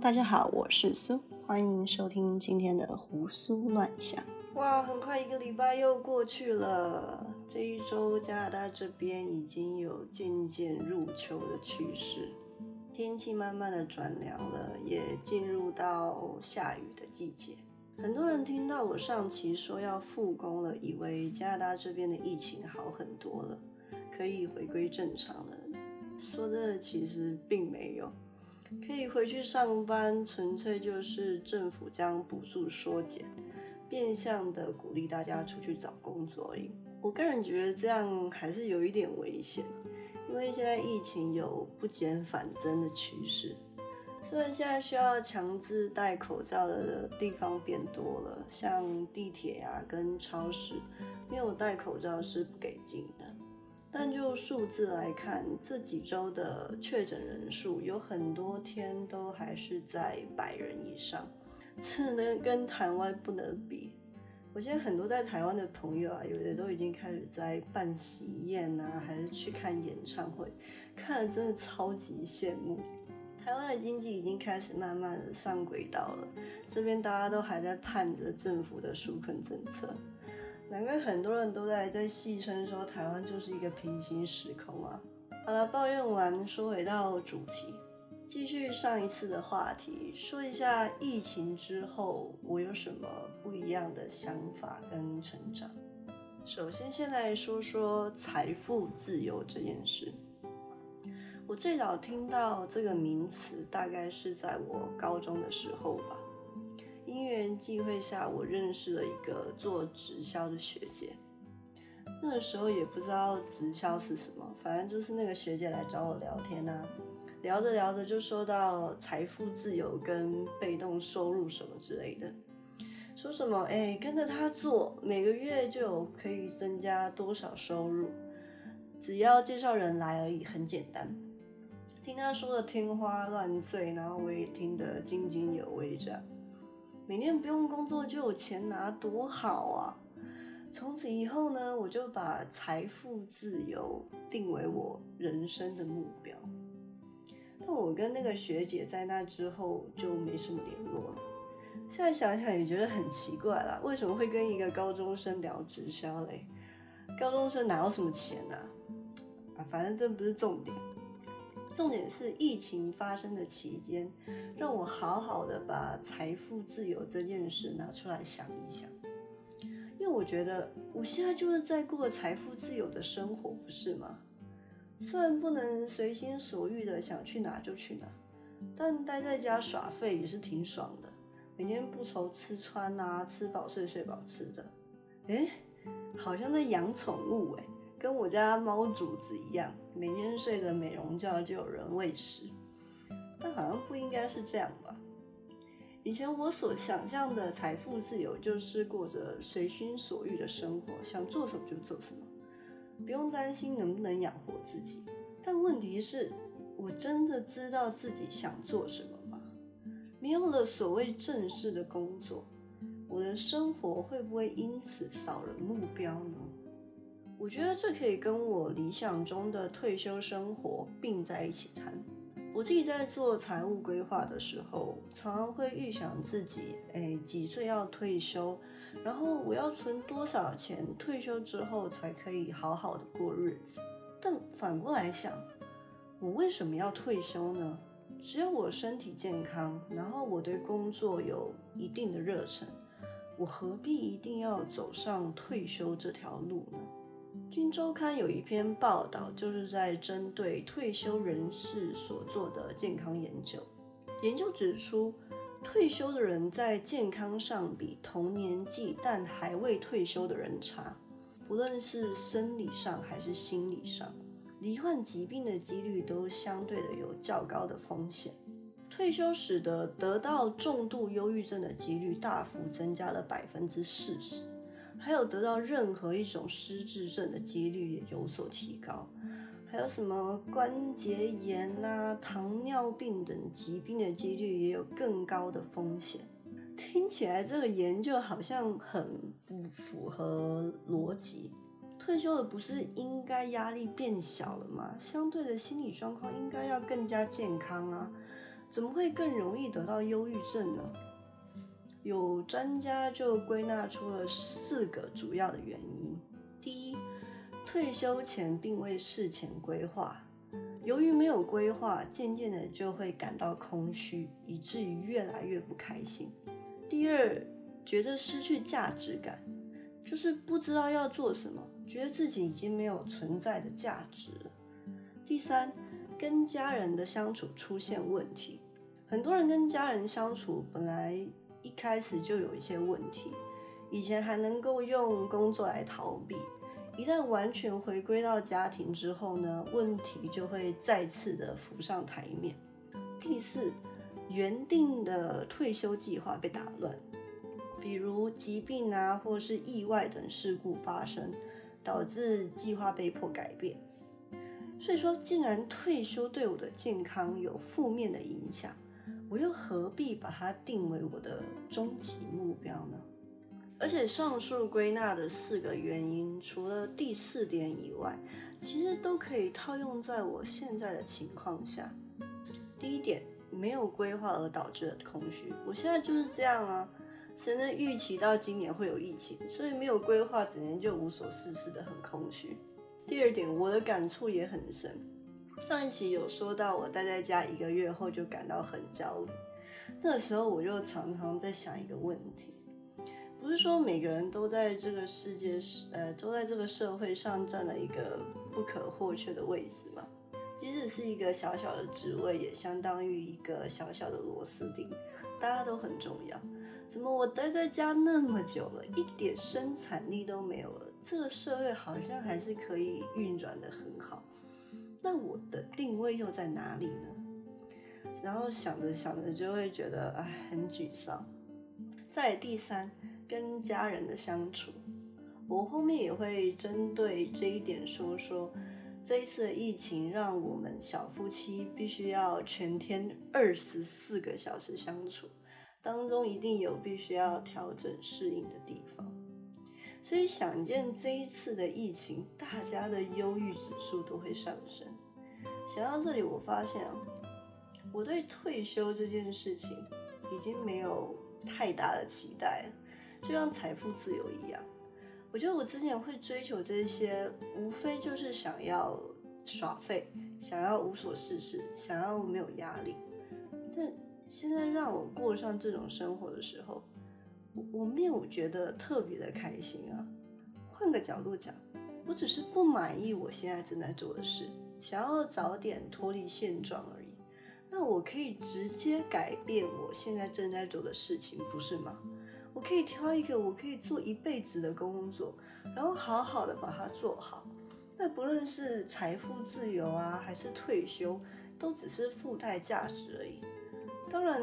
大家好，我是苏，欢迎收听今天的胡思乱想。哇，很快一个礼拜又过去了，这一周加拿大这边已经有渐渐入秋的趋势，天气慢慢的转凉了，也进入到下雨的季节。很多人听到我上期说要复工了，以为加拿大这边的疫情好很多了，可以回归正常了。说的其实并没有。可以回去上班，纯粹就是政府将补助缩减，变相的鼓励大家出去找工作而已。我个人觉得这样还是有一点危险，因为现在疫情有不减反增的趋势。虽然现在需要强制戴口罩的地方变多了，像地铁啊跟超市，没有戴口罩是不给进的。但就数字来看，这几周的确诊人数有很多天都还是在百人以上，这呢跟台湾不能比。我现在很多在台湾的朋友啊，有的都已经开始在办喜宴啊，还是去看演唱会，看了真的超级羡慕。台湾的经济已经开始慢慢的上轨道了，这边大家都还在盼着政府的纾困政策。难怪很多人都在在戏称说台湾就是一个平行时空啊！好了，抱怨完，说回到主题，继续上一次的话题，说一下疫情之后我有什么不一样的想法跟成长。首先，先来说说财富自由这件事。我最早听到这个名词，大概是在我高中的时候吧。因缘际会下，我认识了一个做直销的学姐。那个时候也不知道直销是什么，反正就是那个学姐来找我聊天啊，聊着聊着就说到财富自由跟被动收入什么之类的，说什么哎跟着他做，每个月就可以增加多少收入，只要介绍人来而已，很简单。听他说的天花乱坠，然后我也听得津津有味这样。每年不用工作就有钱拿，多好啊！从此以后呢，我就把财富自由定为我人生的目标。但我跟那个学姐在那之后就没什么联络了。现在想想也觉得很奇怪啦，为什么会跟一个高中生聊直销嘞？高中生哪有什么钱啊？啊，反正这不是重点。重点是疫情发生的期间，让我好好的把财富自由这件事拿出来想一想，因为我觉得我现在就是在过财富自由的生活，不是吗？虽然不能随心所欲的想去哪就去哪，但待在家耍废也是挺爽的，每天不愁吃穿啊，吃饱睡睡饱吃的，哎，好像在养宠物哎。跟我家猫主子一样，每天睡个美容觉就有人喂食，但好像不应该是这样吧？以前我所想象的财富自由，就是过着随心所欲的生活，想做什么就做什么，不用担心能不能养活自己。但问题是，我真的知道自己想做什么吗？没有了所谓正式的工作，我的生活会不会因此少了目标呢？我觉得这可以跟我理想中的退休生活并在一起谈。我自己在做财务规划的时候，常常会预想自己，哎，几岁要退休，然后我要存多少钱，退休之后才可以好好的过日子。但反过来想，我为什么要退休呢？只要我身体健康，然后我对工作有一定的热忱，我何必一定要走上退休这条路呢？《金周刊》有一篇报道，就是在针对退休人士所做的健康研究。研究指出，退休的人在健康上比同年纪但还未退休的人差，不论是生理上还是心理上，罹患疾病的几率都相对的有较高的风险。退休使得得到重度忧郁症的几率大幅增加了百分之四十。还有得到任何一种失智症的几率也有所提高，还有什么关节炎啊、糖尿病等疾病的几率也有更高的风险。听起来这个研究好像很不符合逻辑。退休了不是应该压力变小了吗？相对的心理状况应该要更加健康啊。怎么会更容易得到忧郁症呢？有专家就归纳出了四个主要的原因。第一，退休前并未事前规划，由于没有规划，渐渐的就会感到空虚，以至于越来越不开心。第二，觉得失去价值感，就是不知道要做什么，觉得自己已经没有存在的价值了。第三，跟家人的相处出现问题，很多人跟家人相处本来。一开始就有一些问题，以前还能够用工作来逃避，一旦完全回归到家庭之后呢，问题就会再次的浮上台面。第四，原定的退休计划被打乱，比如疾病啊，或是意外等事故发生，导致计划被迫改变。所以说，既然退休对我的健康有负面的影响。我又何必把它定为我的终极目标呢？而且上述归纳的四个原因，除了第四点以外，其实都可以套用在我现在的情况下。第一点，没有规划而导致的空虚，我现在就是这样啊。谁能预期到今年会有疫情？所以没有规划，整年就无所事事的很空虚。第二点，我的感触也很深。上一期有说到，我待在家一个月后就感到很焦虑。那时候我就常常在想一个问题：不是说每个人都在这个世界，呃，都在这个社会上占了一个不可或缺的位置吗？即使是一个小小的职位，也相当于一个小小的螺丝钉，大家都很重要。怎么我待在家那么久了，一点生产力都没有了？这个社会好像还是可以运转的很好。那我的定位又在哪里呢？然后想着想着就会觉得哎很沮丧。在第三，跟家人的相处，我后面也会针对这一点说说。这一次的疫情让我们小夫妻必须要全天二十四个小时相处，当中一定有必须要调整适应的地方。所以想见这一次的疫情，大家的忧郁指数都会上升。想到这里，我发现啊，我对退休这件事情已经没有太大的期待了，就像财富自由一样。我觉得我之前会追求这些，无非就是想要耍废，想要无所事事，想要没有压力。但现在让我过上这种生活的时候，我我没有觉得特别的开心啊。换个角度讲，我只是不满意我现在正在做的事，想要早点脱离现状而已。那我可以直接改变我现在正在做的事情，不是吗？我可以挑一个我可以做一辈子的工作，然后好好的把它做好。那不论是财富自由啊，还是退休，都只是附带价值而已。当然，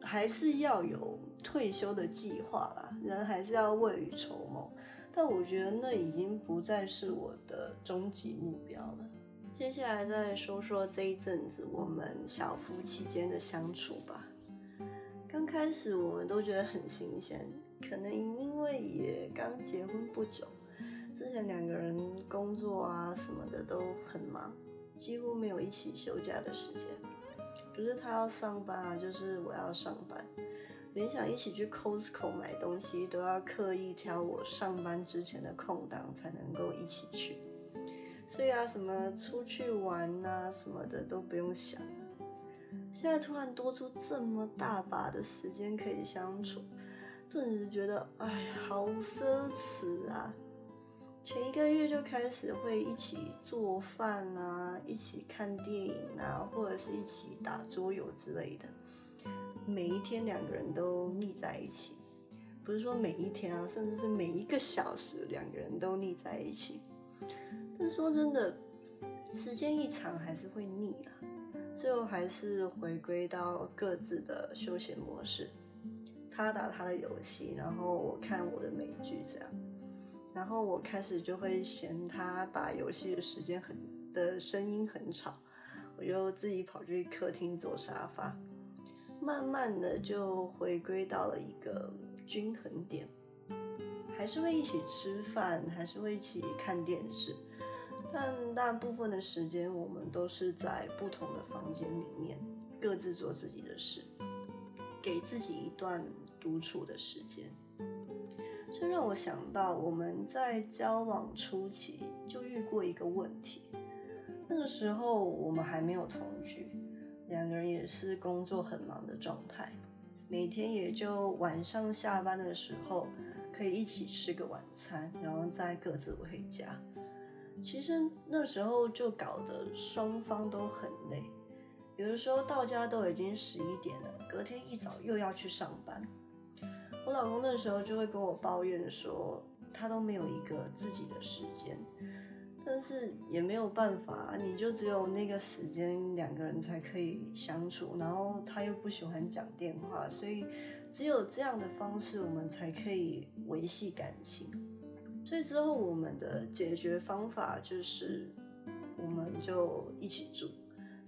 还是要有。退休的计划啦，人还是要未雨绸缪，但我觉得那已经不再是我的终极目标了。接下来再说说这一阵子我们小夫妻间的相处吧。刚开始我们都觉得很新鲜，可能因为也刚结婚不久，之前两个人工作啊什么的都很忙，几乎没有一起休假的时间。不是他要上班啊，就是我要上班。连想一起去 Costco 买东西，都要刻意挑我上班之前的空档才能够一起去。所以啊，什么出去玩呐什么的都不用想。现在突然多出这么大把的时间可以相处，顿时觉得哎，好奢侈啊！前一个月就开始会一起做饭啊，一起看电影啊，或者是一起打桌游之类的。每一天两个人都腻在一起，不是说每一天啊，甚至是每一个小时两个人都腻在一起。但说真的，时间一长还是会腻啊。最后还是回归到各自的休闲模式，他打他的游戏，然后我看我的美剧这样。然后我开始就会嫌他打游戏的时间很的声音很吵，我就自己跑去客厅坐沙发。慢慢的就回归到了一个均衡点，还是会一起吃饭，还是会一起看电视，但大部分的时间我们都是在不同的房间里面，各自做自己的事，给自己一段独处的时间。这让我想到，我们在交往初期就遇过一个问题。那个时候我们还没有同居，两个人也是工作很忙的状态，每天也就晚上下班的时候可以一起吃个晚餐，然后再各自回家。其实那时候就搞得双方都很累，有的时候到家都已经十一点了，隔天一早又要去上班。我老公那时候就会跟我抱怨说，他都没有一个自己的时间，但是也没有办法，你就只有那个时间两个人才可以相处，然后他又不喜欢讲电话，所以只有这样的方式，我们才可以维系感情。所以之后我们的解决方法就是，我们就一起住，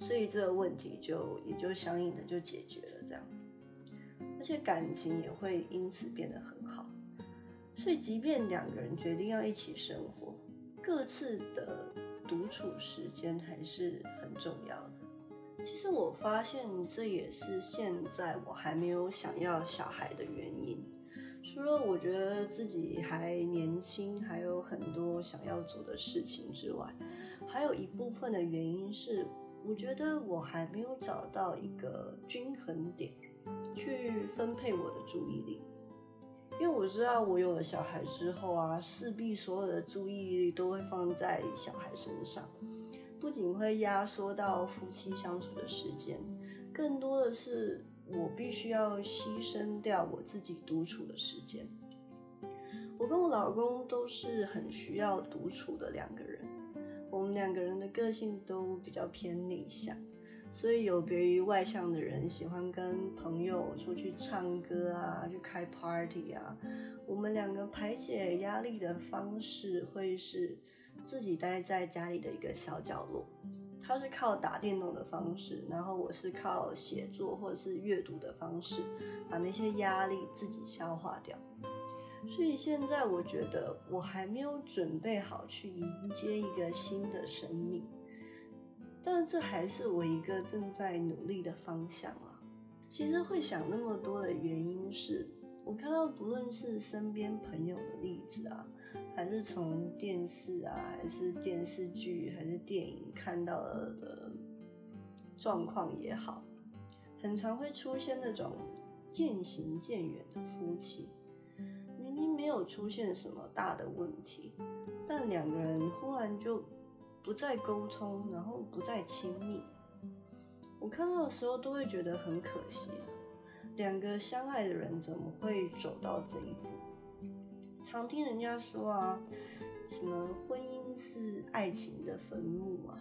所以这个问题就也就相应的就解决了这样，而且感情也会因此变得很好。所以即便两个人决定要一起生活，各自的独处时间还是很重要的。其实我发现这也是现在我还没有想要小孩的原因。除了我觉得自己还年轻，还有很多想要做的事情之外，还有一部分的原因是，我觉得我还没有找到一个均衡点去分配我的注意力。因为我知道我有了小孩之后啊，势必所有的注意力都会放在小孩身上，不仅会压缩到夫妻相处的时间，更多的是。我必须要牺牲掉我自己独处的时间。我跟我老公都是很需要独处的两个人，我们两个人的个性都比较偏内向，所以有别于外向的人喜欢跟朋友出去唱歌啊，去开 party 啊，我们两个排解压力的方式会是自己待在家里的一个小角落。他是靠打电动的方式，然后我是靠写作或者是阅读的方式，把那些压力自己消化掉。所以现在我觉得我还没有准备好去迎接一个新的生命，但这还是我一个正在努力的方向啊。其实会想那么多的原因是。我看到不论是身边朋友的例子啊，还是从电视啊，还是电视剧，还是电影看到的状况也好，很常会出现那种渐行渐远的夫妻。明明没有出现什么大的问题，但两个人忽然就不再沟通，然后不再亲密。我看到的时候都会觉得很可惜。两个相爱的人怎么会走到这一步？常听人家说啊，什么婚姻是爱情的坟墓啊，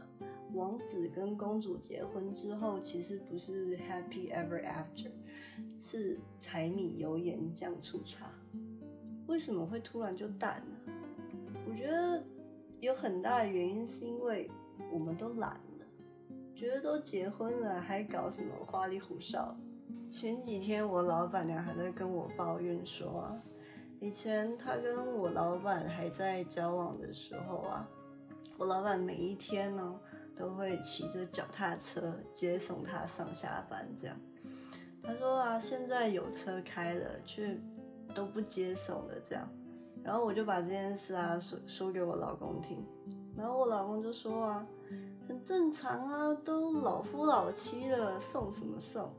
王子跟公主结婚之后，其实不是 happy ever after，是柴米油盐酱醋茶。为什么会突然就淡了？我觉得有很大的原因是因为我们都懒了，觉得都结婚了还搞什么花里胡哨。前几天我老板娘还在跟我抱怨说，以前她跟我老板还在交往的时候啊，我老板每一天呢都会骑着脚踏车接送她上下班这样。她说啊，现在有车开了，却都不接送了这样。然后我就把这件事啊说说给我老公听，然后我老公就说啊，很正常啊，都老夫老妻了，送什么送？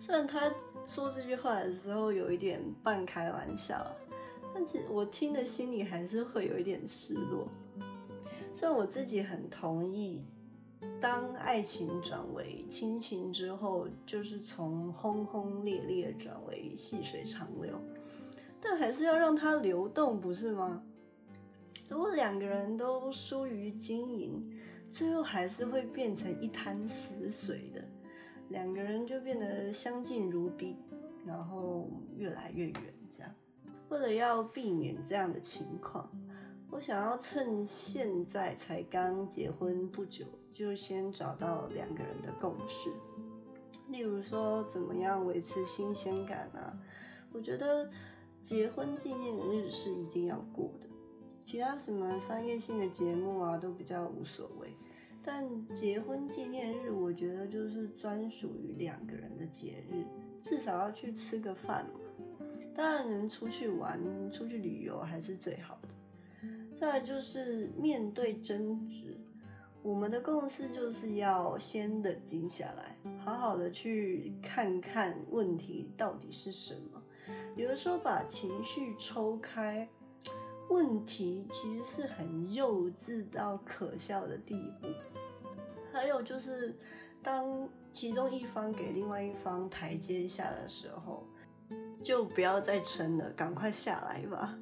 虽然他说这句话的时候有一点半开玩笑，但其实我听的心里还是会有一点失落。虽然我自己很同意，当爱情转为亲情之后，就是从轰轰烈烈转为细水长流，但还是要让它流动，不是吗？如果两个人都疏于经营，最后还是会变成一滩死水的。两个人就变得相敬如宾，然后越来越远。这样，为了要避免这样的情况，我想要趁现在才刚结婚不久，就先找到两个人的共识。例如说，怎么样维持新鲜感啊？我觉得结婚纪念日是一定要过的，其他什么商业性的节目啊，都比较无所谓。但结婚纪念日，我觉得就是专属于两个人的节日，至少要去吃个饭嘛。当然，能出去玩、出去旅游还是最好的。再来就是面对争执，我们的共识就是要先冷静下来，好好的去看看问题到底是什么。有的时候把情绪抽开。问题其实是很幼稚到可笑的地步。还有就是，当其中一方给另外一方台阶下的时候，就不要再撑了，赶快下来吧。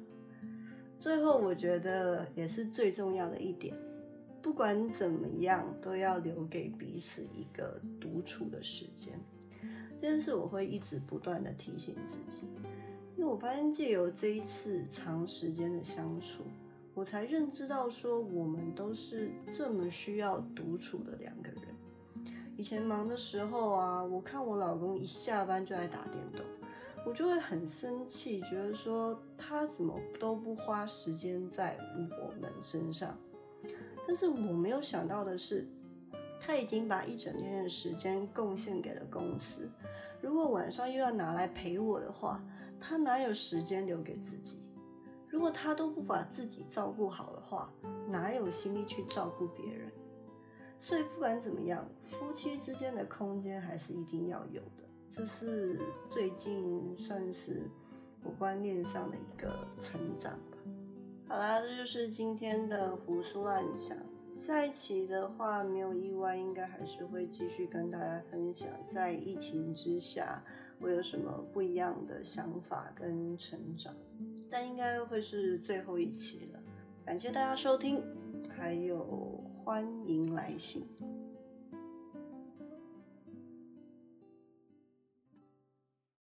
最后，我觉得也是最重要的一点，不管怎么样，都要留给彼此一个独处的时间。这件事我会一直不断的提醒自己。因为我发现借由这一次长时间的相处，我才认知到说我们都是这么需要独处的两个人。以前忙的时候啊，我看我老公一下班就来打电动，我就会很生气，觉得说他怎么都不花时间在我们身上。但是我没有想到的是，他已经把一整天的时间贡献给了公司，如果晚上又要拿来陪我的话。他哪有时间留给自己？如果他都不把自己照顾好的话，哪有心力去照顾别人？所以不管怎么样，夫妻之间的空间还是一定要有的。这是最近算是我观念上的一个成长吧。好啦，这就是今天的胡思乱想。下一期的话，没有意外，应该还是会继续跟大家分享，在疫情之下，我有什么不一样的想法跟成长。但应该会是最后一期了，感谢大家收听，还有欢迎来信。